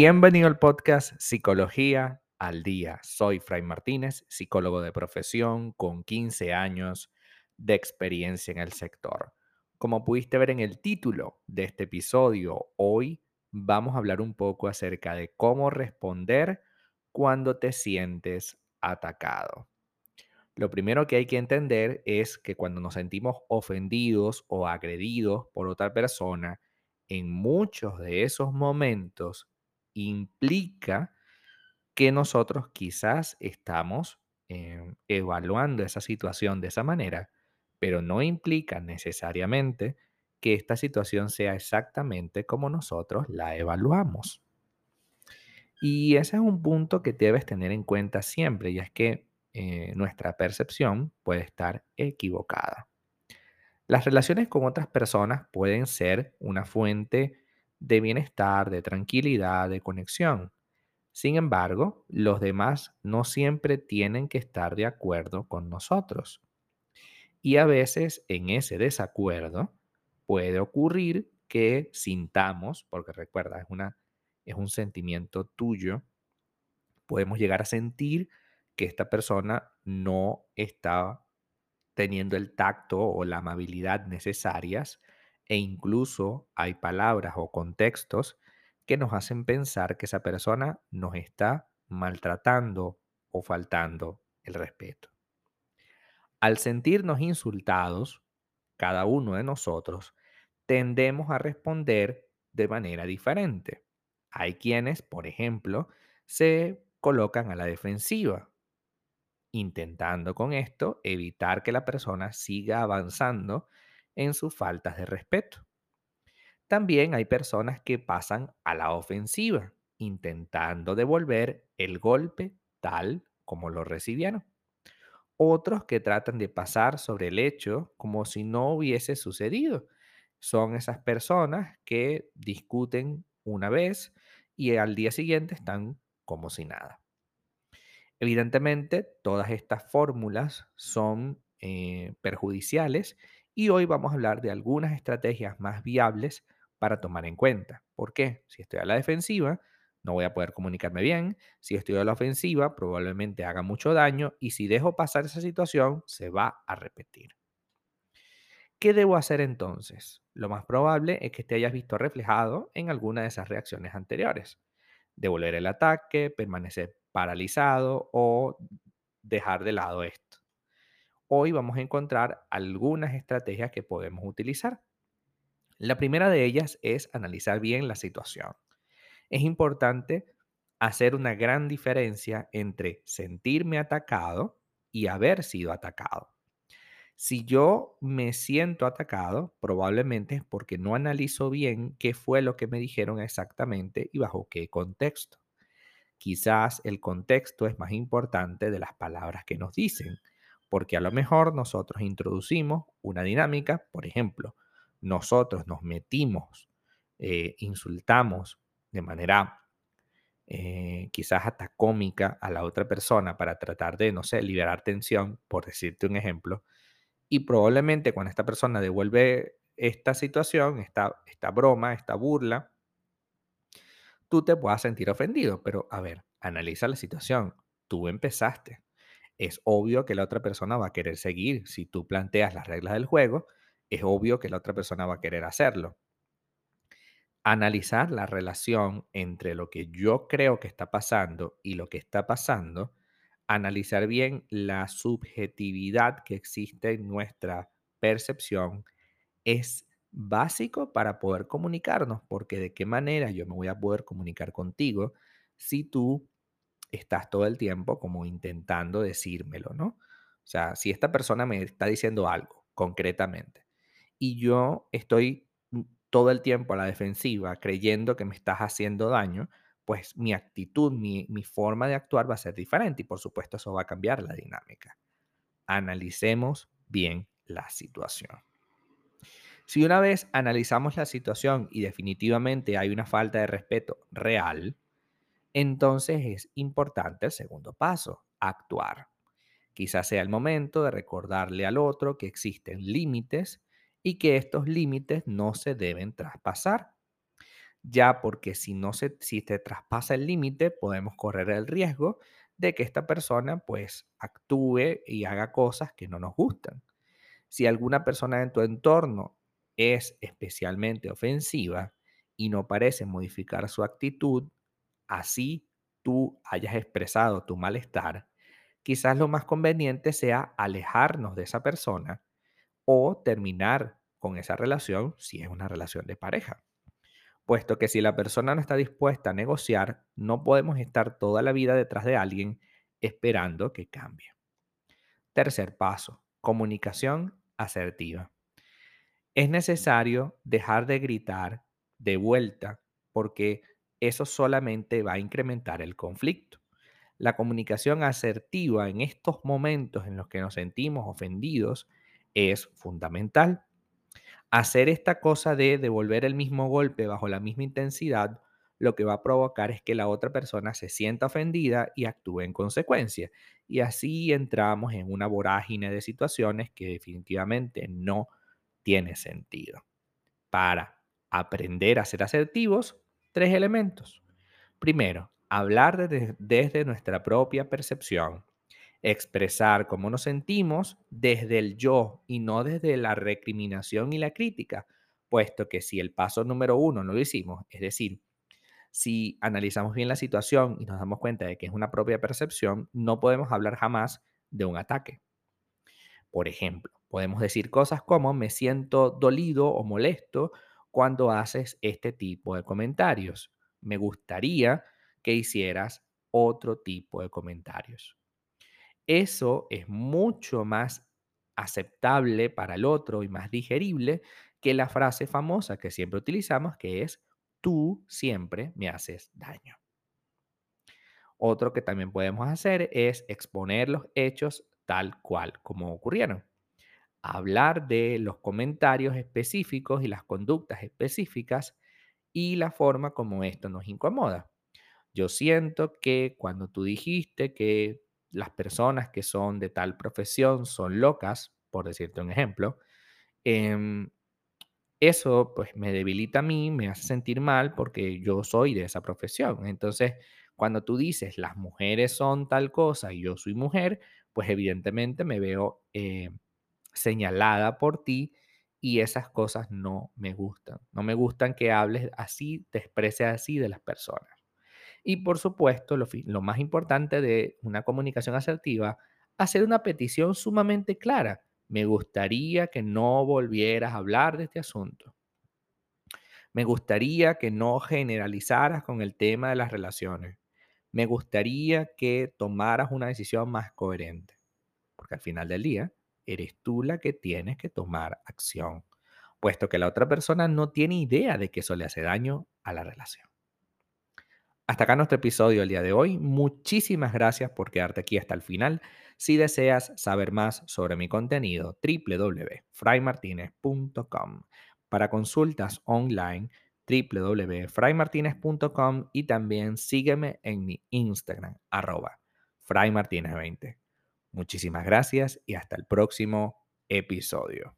Bienvenido al podcast Psicología al Día. Soy Fray Martínez, psicólogo de profesión con 15 años de experiencia en el sector. Como pudiste ver en el título de este episodio, hoy vamos a hablar un poco acerca de cómo responder cuando te sientes atacado. Lo primero que hay que entender es que cuando nos sentimos ofendidos o agredidos por otra persona, en muchos de esos momentos implica que nosotros quizás estamos em, evaluando esa situación de esa manera, pero no implica necesariamente que esta situación sea exactamente como nosotros la evaluamos. Y ese es un punto que debes tener en cuenta siempre, y es que eh, nuestra percepción puede estar equivocada. Las relaciones con otras personas pueden ser una fuente de bienestar, de tranquilidad, de conexión. Sin embargo, los demás no siempre tienen que estar de acuerdo con nosotros. Y a veces en ese desacuerdo puede ocurrir que sintamos, porque recuerda, es, una, es un sentimiento tuyo, podemos llegar a sentir que esta persona no está teniendo el tacto o la amabilidad necesarias e incluso hay palabras o contextos que nos hacen pensar que esa persona nos está maltratando o faltando el respeto. Al sentirnos insultados, cada uno de nosotros, tendemos a responder de manera diferente. Hay quienes, por ejemplo, se colocan a la defensiva intentando con esto evitar que la persona siga avanzando en sus faltas de respeto. También hay personas que pasan a la ofensiva, intentando devolver el golpe tal como lo recibieron. Otros que tratan de pasar sobre el hecho como si no hubiese sucedido. Son esas personas que discuten una vez y al día siguiente están como si nada. Evidentemente, todas estas fórmulas son eh, perjudiciales y hoy vamos a hablar de algunas estrategias más viables para tomar en cuenta. ¿Por qué? Si estoy a la defensiva, no voy a poder comunicarme bien. Si estoy a la ofensiva, probablemente haga mucho daño y si dejo pasar esa situación, se va a repetir. ¿Qué debo hacer entonces? Lo más probable es que te hayas visto reflejado en alguna de esas reacciones anteriores. Devolver el ataque, permanecer paralizado o dejar de lado esto. Hoy vamos a encontrar algunas estrategias que podemos utilizar. La primera de ellas es analizar bien la situación. Es importante hacer una gran diferencia entre sentirme atacado y haber sido atacado. Si yo me siento atacado, probablemente es porque no analizo bien qué fue lo que me dijeron exactamente y bajo qué contexto. Quizás el contexto es más importante de las palabras que nos dicen, porque a lo mejor nosotros introducimos una dinámica, por ejemplo, nosotros nos metimos, eh, insultamos de manera eh, quizás hasta cómica a la otra persona para tratar de, no sé, liberar tensión, por decirte un ejemplo, y probablemente cuando esta persona devuelve esta situación, esta, esta broma, esta burla, tú te puedas sentir ofendido, pero a ver, analiza la situación. Tú empezaste. Es obvio que la otra persona va a querer seguir. Si tú planteas las reglas del juego, es obvio que la otra persona va a querer hacerlo. Analizar la relación entre lo que yo creo que está pasando y lo que está pasando, analizar bien la subjetividad que existe en nuestra percepción, es básico para poder comunicarnos, porque de qué manera yo me voy a poder comunicar contigo si tú estás todo el tiempo como intentando decírmelo, ¿no? O sea, si esta persona me está diciendo algo concretamente y yo estoy todo el tiempo a la defensiva creyendo que me estás haciendo daño, pues mi actitud, mi, mi forma de actuar va a ser diferente y por supuesto eso va a cambiar la dinámica. Analicemos bien la situación. Si una vez analizamos la situación y definitivamente hay una falta de respeto real, entonces es importante el segundo paso, actuar. Quizás sea el momento de recordarle al otro que existen límites y que estos límites no se deben traspasar. ya porque si no se, si traspasa el límite, podemos correr el riesgo de que esta persona pues actúe y haga cosas que no nos gustan. Si alguna persona en tu entorno es especialmente ofensiva y no parece modificar su actitud, así tú hayas expresado tu malestar, quizás lo más conveniente sea alejarnos de esa persona o terminar con esa relación si es una relación de pareja. Puesto que si la persona no está dispuesta a negociar, no podemos estar toda la vida detrás de alguien esperando que cambie. Tercer paso, comunicación asertiva. Es necesario dejar de gritar de vuelta porque eso solamente va a incrementar el conflicto. La comunicación asertiva en estos momentos en los que nos sentimos ofendidos es fundamental. Hacer esta cosa de devolver el mismo golpe bajo la misma intensidad lo que va a provocar es que la otra persona se sienta ofendida y actúe en consecuencia. Y así entramos en una vorágine de situaciones que definitivamente no tiene sentido. Para aprender a ser asertivos, tres elementos. Primero, hablar desde nuestra propia percepción. Expresar cómo nos sentimos desde el yo y no desde la recriminación y la crítica, puesto que si el paso número uno no lo hicimos, es decir, si analizamos bien la situación y nos damos cuenta de que es una propia percepción, no podemos hablar jamás de un ataque. Por ejemplo, podemos decir cosas como me siento dolido o molesto cuando haces este tipo de comentarios. Me gustaría que hicieras otro tipo de comentarios. Eso es mucho más aceptable para el otro y más digerible que la frase famosa que siempre utilizamos, que es tú siempre me haces daño. Otro que también podemos hacer es exponer los hechos tal cual como ocurrieron. Hablar de los comentarios específicos y las conductas específicas y la forma como esto nos incomoda. Yo siento que cuando tú dijiste que las personas que son de tal profesión son locas, por decirte un ejemplo, eh, eso pues me debilita a mí, me hace sentir mal porque yo soy de esa profesión. Entonces, cuando tú dices las mujeres son tal cosa y yo soy mujer, pues evidentemente me veo eh, señalada por ti y esas cosas no me gustan. No me gustan que hables así, te expreses así de las personas. Y por supuesto, lo, lo más importante de una comunicación asertiva, hacer una petición sumamente clara me gustaría que no volvieras a hablar de este asunto. Me gustaría que no generalizaras con el tema de las relaciones. Me gustaría que tomaras una decisión más coherente. Porque al final del día, eres tú la que tienes que tomar acción, puesto que la otra persona no tiene idea de que eso le hace daño a la relación. Hasta acá nuestro episodio el día de hoy. Muchísimas gracias por quedarte aquí hasta el final. Si deseas saber más sobre mi contenido, www.fraymartinez.com. Para consultas online, www.fraymartinez.com y también sígueme en mi Instagram, arroba fraymartinez20. Muchísimas gracias y hasta el próximo episodio.